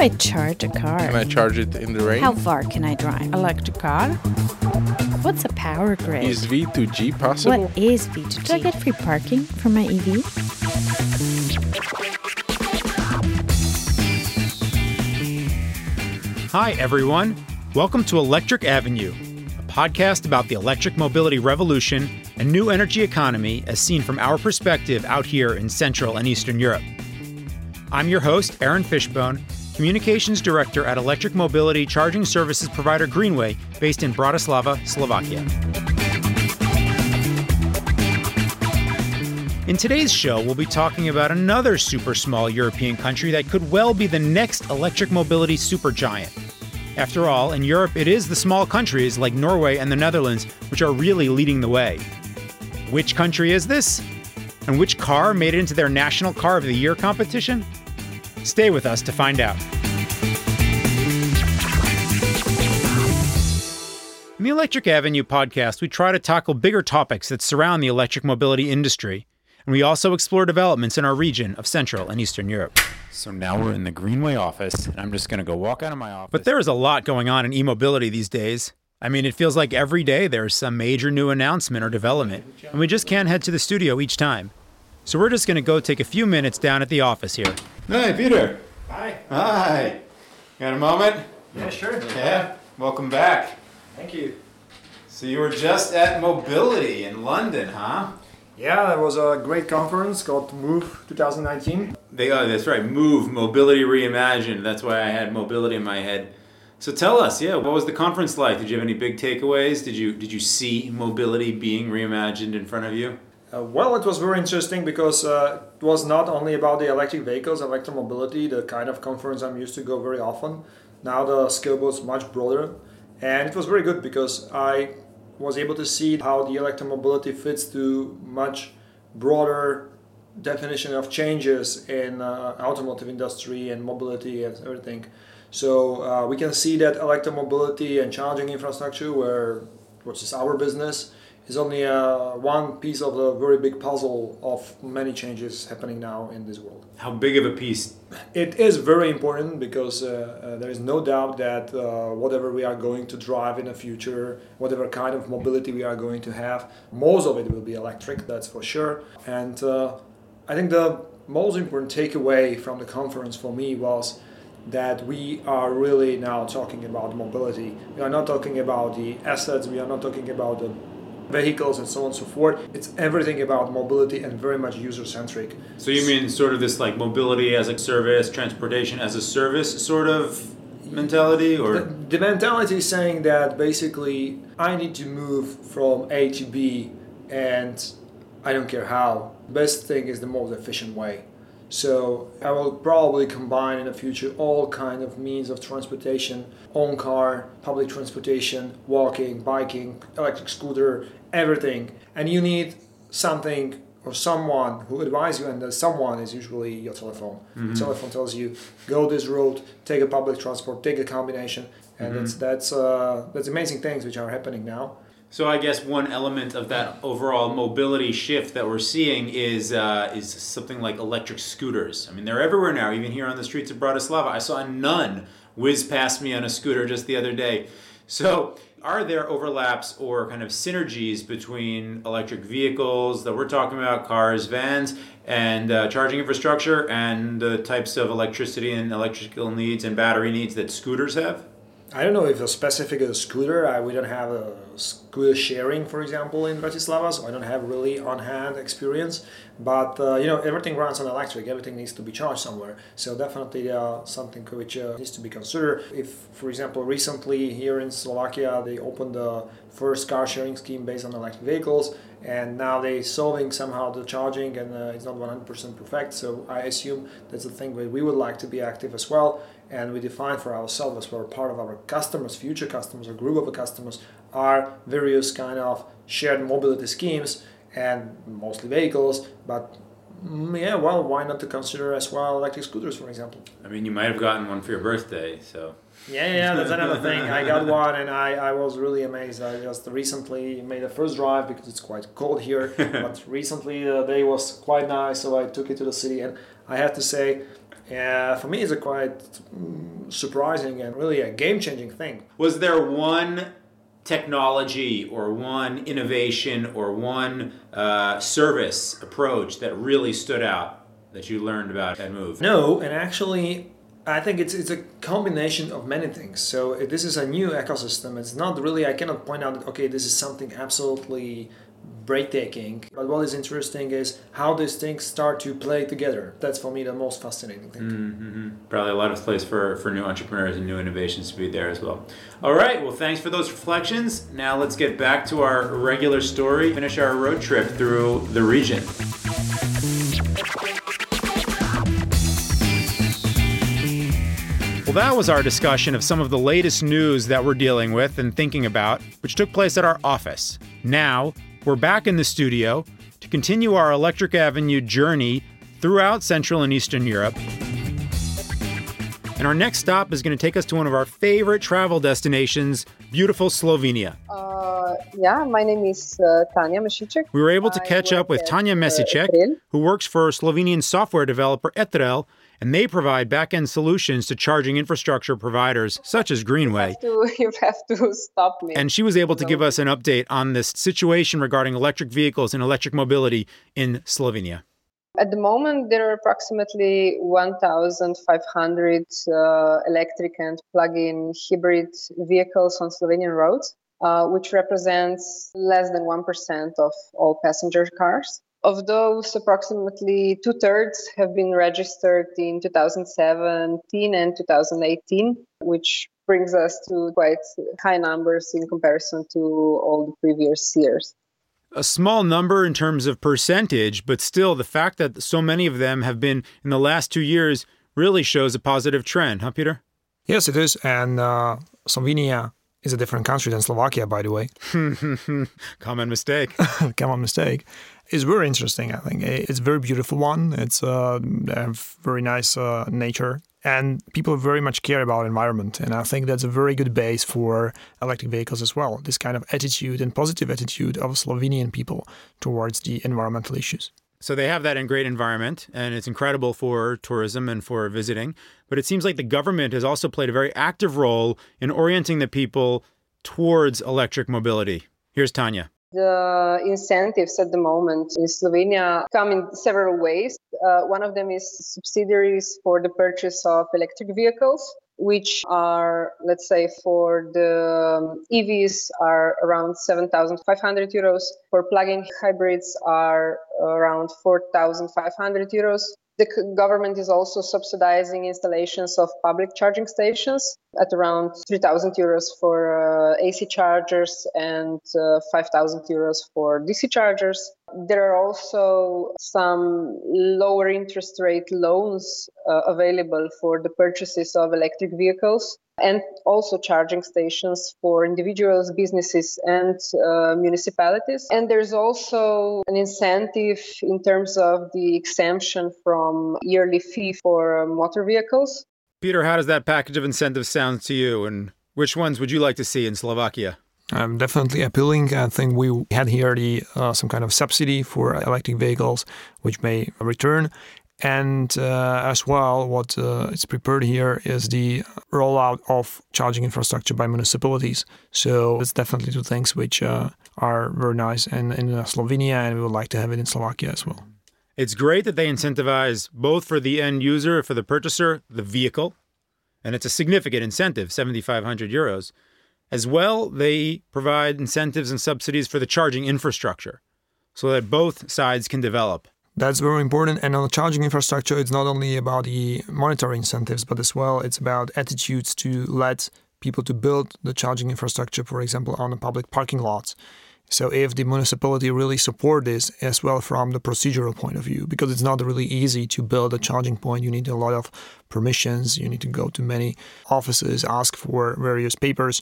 I charge a car? Can I charge it in the rain? How far can I drive? Electric car? What's a power grid? Is V2G possible? What is V2G? Do I get free parking for my EV? Hi, everyone. Welcome to Electric Avenue, a podcast about the electric mobility revolution and new energy economy as seen from our perspective out here in Central and Eastern Europe. I'm your host, Aaron Fishbone, Communications Director at electric mobility charging services provider Greenway, based in Bratislava, Slovakia. In today's show, we'll be talking about another super small European country that could well be the next electric mobility supergiant. After all, in Europe, it is the small countries like Norway and the Netherlands which are really leading the way. Which country is this? And which car made it into their National Car of the Year competition? Stay with us to find out. In the Electric Avenue podcast, we try to tackle bigger topics that surround the electric mobility industry, and we also explore developments in our region of Central and Eastern Europe. So now we're in the Greenway office, and I'm just going to go walk out of my office. But there is a lot going on in e mobility these days. I mean, it feels like every day there's some major new announcement or development, and we just can't head to the studio each time. So we're just going to go take a few minutes down at the office here. Hey, Peter. Hi. Hi. Got a moment? Yeah, sure. Yeah. Welcome back. Thank you. So you were just at Mobility in London, huh? Yeah, it was a great conference called Move 2019. They oh, that's right. Move Mobility Reimagined. That's why I had mobility in my head. So tell us, yeah, what was the conference like? Did you have any big takeaways? Did you did you see mobility being reimagined in front of you? Uh, well, it was very interesting because uh, it was not only about the electric vehicles, electromobility, the kind of conference I'm used to go very often. Now the scope was much broader, and it was very good because I was able to see how the electromobility fits to much broader definition of changes in uh, automotive industry and mobility and everything. So uh, we can see that electromobility and charging infrastructure, where which is our business, is only uh, one piece of the very big puzzle of many changes happening now in this world. How big of a piece? It is very important because uh, uh, there is no doubt that uh, whatever we are going to drive in the future, whatever kind of mobility we are going to have, most of it will be electric, that's for sure. And uh, I think the most important takeaway from the conference for me was that we are really now talking about mobility. We are not talking about the assets, we are not talking about the vehicles and so on and so forth. It's everything about mobility and very much user centric. So you mean sort of this like mobility as a service, transportation as a service sort of mentality, or The, the mentality is saying that basically I need to move from A to B and I don't care how. Best thing is the most efficient way. So I will probably combine in the future all kind of means of transportation, own car, public transportation, walking, biking, electric scooter, everything. And you need something or someone who advise you and the someone is usually your telephone. The telephone tells you go this road, take a public transport, take a combination. And that's that's uh, that's amazing things which are happening now. So I guess one element of that overall mobility shift that we're seeing is uh, is something like electric scooters. I mean, they're everywhere now. Even here on the streets of Bratislava, I saw a nun whiz past me on a scooter just the other day. So, are there overlaps or kind of synergies between electric vehicles that we're talking about, cars, vans, and uh, charging infrastructure, and the types of electricity and electrical needs and battery needs that scooters have? I don't know if a specific scooter. I, we don't have a scooter sharing, for example, in Bratislava, so I don't have really on-hand experience. But uh, you know, everything runs on electric. Everything needs to be charged somewhere. So definitely uh, something which uh, needs to be considered. If, for example, recently here in Slovakia they opened the first car sharing scheme based on electric vehicles, and now they solving somehow the charging, and uh, it's not 100% perfect. So I assume that's the thing where we would like to be active as well and we define for ourselves as we're part of our customers, future customers, or group of customers, are various kind of shared mobility schemes and mostly vehicles. But yeah, well, why not to consider as well electric scooters, for example? I mean, you might have gotten one for your birthday, so. Yeah, yeah, that's another thing. I got one and I, I was really amazed. I just recently made a first drive because it's quite cold here. but recently the day was quite nice, so I took it to the city and I have to say Uh, for me, it's a quite mm, surprising and really a game-changing thing. Was there one technology or one innovation or one uh, service approach that really stood out that you learned about that move? No, and actually, I think it's it's a combination of many things. So this is a new ecosystem. It's not really. I cannot point out okay, this is something absolutely breathtaking. But what is interesting is how these things start to play together. That's for me the most fascinating thing. Mm-hmm. Probably a lot of place for, for new entrepreneurs and new innovations to be there as well. All right, well, thanks for those reflections. Now let's get back to our regular story, finish our road trip through the region. Well, that was our discussion of some of the latest news that we're dealing with and thinking about, which took place at our office. Now, we're back in the studio to continue our Electric Avenue journey throughout Central and Eastern Europe. And our next stop is going to take us to one of our favorite travel destinations, beautiful Slovenia. Uh, yeah, my name is uh, Tanya Mesicek. We were able to catch up with Tanya Mesicek, uh, who works for Slovenian software developer Etrel, and they provide back-end solutions to charging infrastructure providers such as Greenway. You have to, you have to stop me. And she was able to give us an update on this situation regarding electric vehicles and electric mobility in Slovenia. At the moment, there are approximately 1,500 uh, electric and plug-in hybrid vehicles on Slovenian roads, uh, which represents less than 1% of all passenger cars. Of those, approximately two thirds have been registered in 2017 and 2018, which brings us to quite high numbers in comparison to all the previous years. A small number in terms of percentage, but still, the fact that so many of them have been in the last two years really shows a positive trend, huh, Peter? Yes, it is. And uh, Slovenia is a different country than Slovakia, by the way. Common mistake. Common mistake. It's very interesting, I think. It's a very beautiful one. It's uh, very nice uh, nature. And people very much care about environment. And I think that's a very good base for electric vehicles as well. This kind of attitude and positive attitude of Slovenian people towards the environmental issues. So they have that in great environment, and it's incredible for tourism and for visiting. But it seems like the government has also played a very active role in orienting the people towards electric mobility. Here's Tanya. The incentives at the moment in Slovenia come in several ways. Uh, one of them is subsidiaries for the purchase of electric vehicles which are, let's say, for the um, EVs are around 7,500 euros. For plug-in hybrids are around 4,500 euros. The government is also subsidizing installations of public charging stations at around 3,000 euros for uh, AC chargers and uh, 5,000 euros for DC chargers. There are also some lower interest rate loans uh, available for the purchases of electric vehicles and also charging stations for individuals, businesses, and uh, municipalities. And there's also an incentive in terms of the exemption from yearly fee for uh, motor vehicles. Peter, how does that package of incentives sound to you, and which ones would you like to see in Slovakia? Um, definitely appealing. I think we had here the uh, some kind of subsidy for electric vehicles, which may return, and uh, as well, what uh, is prepared here is the rollout of charging infrastructure by municipalities. So it's definitely two things which uh, are very nice in, in Slovenia, and we would like to have it in Slovakia as well. It's great that they incentivize both for the end user, for the purchaser, the vehicle, and it's a significant incentive, 7,500 euros. As well, they provide incentives and subsidies for the charging infrastructure so that both sides can develop. That's very important. And on charging infrastructure, it's not only about the monetary incentives, but as well, it's about attitudes to let people to build the charging infrastructure, for example, on the public parking lots. So if the municipality really support this as well from the procedural point of view, because it's not really easy to build a charging point, you need a lot of permissions, you need to go to many offices, ask for various papers.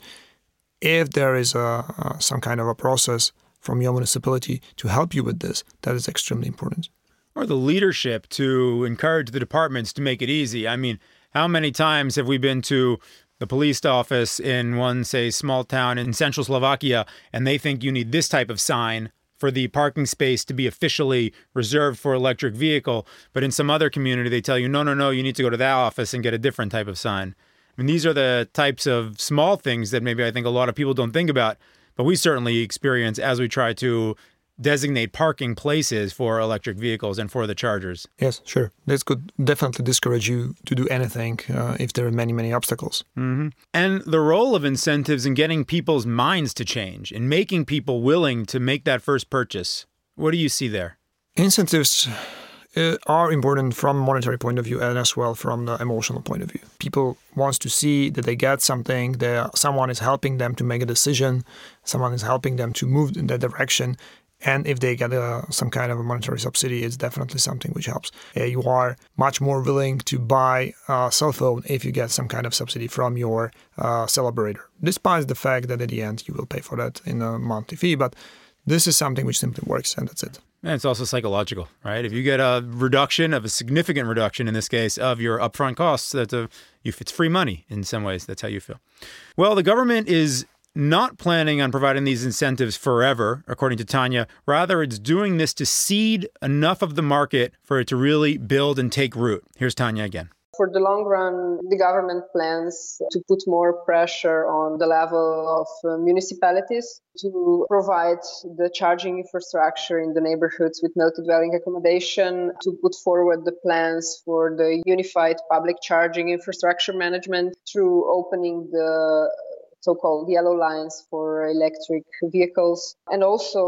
If there is a, some kind of a process from your municipality to help you with this, that is extremely important or the leadership to encourage the departments to make it easy. I mean, how many times have we been to the police office in one, say, small town in central Slovakia, and they think you need this type of sign for the parking space to be officially reserved for electric vehicle, but in some other community they tell you no no no you need to go to that office and get a different type of sign. I mean these are the types of small things that maybe I think a lot of people don't think about, but we certainly experience as we try to designate parking places for electric vehicles and for the chargers. Yes, sure. This could definitely discourage you to do anything uh, if there are many, many obstacles. Mm-hmm. And the role of incentives in getting people's minds to change and making people willing to make that first purchase. What do you see there? Incentives uh, are important from a monetary point of view and as well from the emotional point of view. People wants to see that they get something, that someone is helping them to make a decision, someone is helping them to move in that direction, and if they get a, some kind of a monetary subsidy, it's definitely something which helps. Uh, you are much more willing to buy a cell phone if you get some kind of subsidy from your uh, cell operator, despite the fact that at the end you will pay for that in a monthly fee. But this is something which simply works, and that's it. And it's also psychological, right? If you get a reduction of a significant reduction in this case of your upfront costs, that's a it's free money in some ways. That's how you feel. Well, the government is not planning on providing these incentives forever, according to Tanya. Rather, it's doing this to seed enough of the market for it to really build and take root. Here's Tanya again. For the long run, the government plans to put more pressure on the level of uh, municipalities to provide the charging infrastructure in the neighborhoods with multi-dwelling accommodation, to put forward the plans for the unified public charging infrastructure management through opening the so-called yellow lines for electric vehicles. And also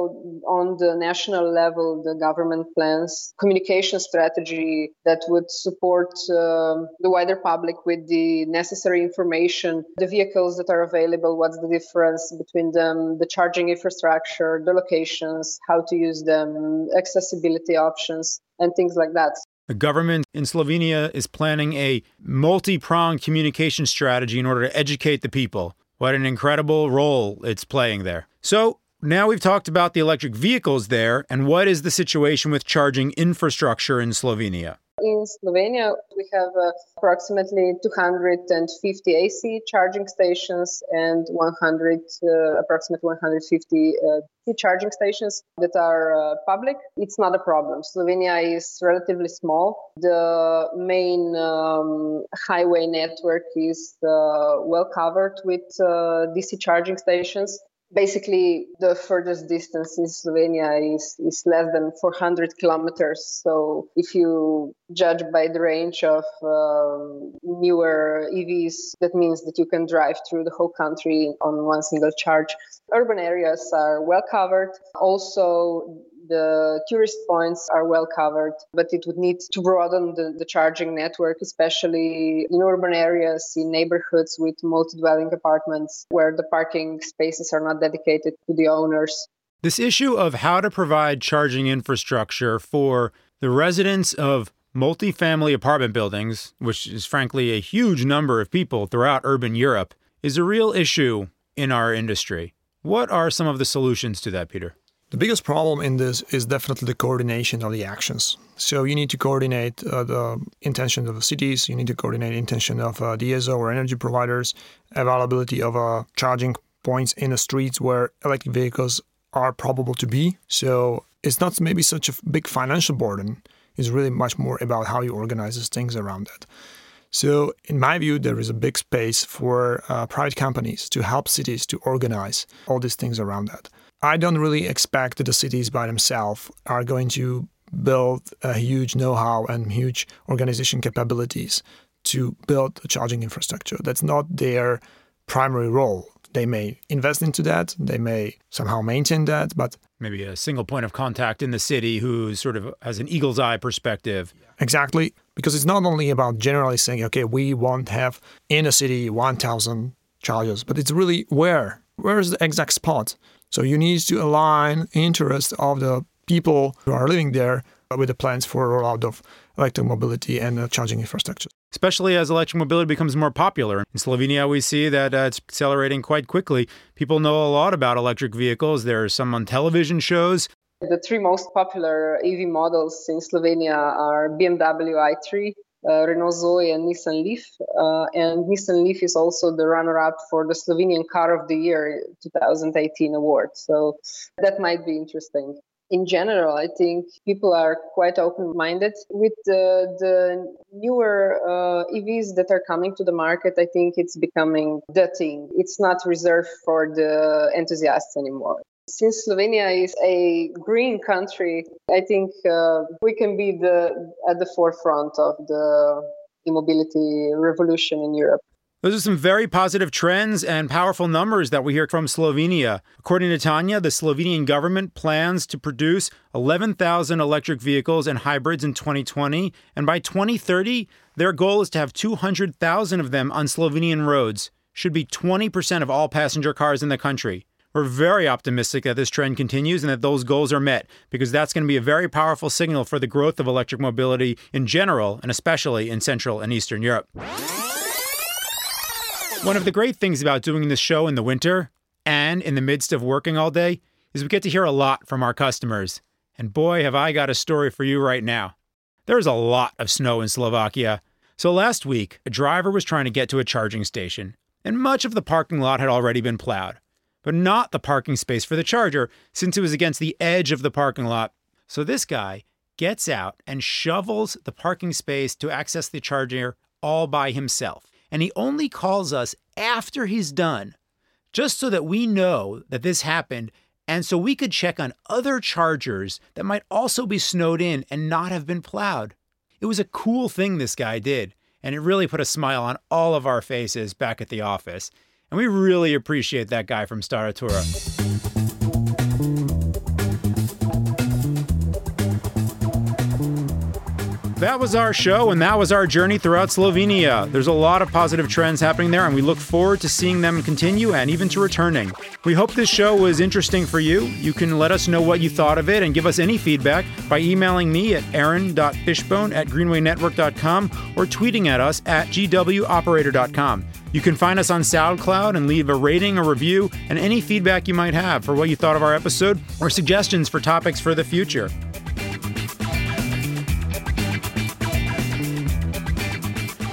on the national level, the government plans communication strategy that would support um, the wider public with the necessary information, the vehicles that are available, what's the difference between them, the charging infrastructure, the locations, how to use them, accessibility options, and things like that. The government in Slovenia is planning a multi pronged communication strategy in order to educate the people. What an incredible role it's playing there. So, now we've talked about the electric vehicles there, and what is the situation with charging infrastructure in Slovenia? In Slovenia, we have uh, approximately 250 AC charging stations and 100, uh, approximately 150 uh, charging stations that are uh, public. It's not a problem. Slovenia is relatively small. The main um, highway network is uh, well covered with uh, DC charging stations basically the furthest distance in Slovenia is, is less than 400 kilometers. So if you judge by the range of um, newer EVs, that means that you can drive through the whole country on one single charge. Urban areas are well covered. Also, the tourist points are well covered, but it would need to broaden the, the charging network, especially in urban areas, in neighborhoods with multi dwelling apartments where the parking spaces are not dedicated to the owners. This issue of how to provide charging infrastructure for the residents of multifamily apartment buildings, which is frankly a huge number of people throughout urban Europe, is a real issue in our industry. What are some of the solutions to that, Peter? The biggest problem in this is definitely the coordination of the actions. So you need to coordinate uh, the intention of the cities, you need to coordinate intention of uh, DSO or energy providers, availability of uh, charging points in the streets where electric vehicles are probable to be. So it's not maybe such a big financial burden. It's really much more about how you organize these things around that. So, in my view, there is a big space for uh, private companies to help cities to organize all these things around that. I don't really expect that the cities by themselves are going to build a huge know-how and huge organization capabilities to build a charging infrastructure. That's not their primary role. They may invest into that, they may somehow maintain that, but maybe a single point of contact in the city who sort of has an eagle's eye perspective. Exactly, because it's not only about generally saying, okay, we want to have in a city 1,000 chargers, but it's really where where is the exact spot? So you need to align interest of the people who are living there with the plans for rollout of electric mobility and uh, charging infrastructure. Especially as electric mobility becomes more popular. In Slovenia, we see that uh, it's accelerating quite quickly. People know a lot about electric vehicles. There are some on television shows. The three most popular EV models in Slovenia are BMW i3, uh, Renault Zoe and Nissan Leaf. Uh, and Nissan Leaf is also the runner-up for the Slovenian Car of the Year 2018 award. So that might be interesting. In general, I think people are quite open-minded with the, the newer uh, EVs that are coming to the market. I think it's becoming the thing. It's not reserved for the enthusiasts anymore since Slovenia is a green country, I think uh, we can be the at the forefront of the e-mobility revolution in Europe. Those are some very positive trends and powerful numbers that we hear from Slovenia. According to Tanya, the Slovenian government plans to produce 11,000 electric vehicles and hybrids in 2020, and by 2030, their goal is to have 200,000 of them on Slovenian roads. Should be 20% of all passenger cars in the country. We're very optimistic that this trend continues and that those goals are met because that's going to be a very powerful signal for the growth of electric mobility in general and especially in Central and Eastern Europe. One of the great things about doing this show in the winter and in the midst of working all day is we get to hear a lot from our customers. And boy, have I got a story for you right now. There's a lot of snow in Slovakia. So last week, a driver was trying to get to a charging station, and much of the parking lot had already been plowed but not the parking space for the charger since it was against the edge of the parking lot. So this guy gets out and shovels the parking space to access the charger all by himself. And he only calls us after he's done, just so that we know that this happened and so we could check on other chargers that might also be snowed in and not have been plowed. It was a cool thing this guy did, and it really put a smile on all of our faces back at the office. And we really appreciate that guy from Staratura. That was our show, and that was our journey throughout Slovenia. There's a lot of positive trends happening there, and we look forward to seeing them continue and even to returning. We hope this show was interesting for you. You can let us know what you thought of it and give us any feedback by emailing me at aaron.fishbone at greenwaynetwork.com or tweeting at us at gwoperator.com. You can find us on SoundCloud and leave a rating, a review, and any feedback you might have for what you thought of our episode or suggestions for topics for the future.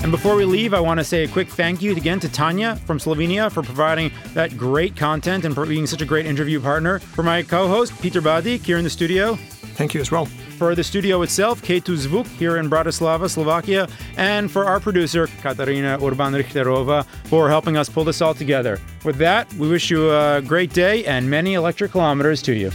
And before we leave, I want to say a quick thank you again to Tanya from Slovenia for providing that great content and for being such a great interview partner. For my co host, Peter Badik, here in the studio. Thank you as well for the studio itself, K2 Zvuk here in Bratislava, Slovakia, and for our producer, Katarina Urban Richterova, for helping us pull this all together. With that, we wish you a great day and many electric kilometers to you.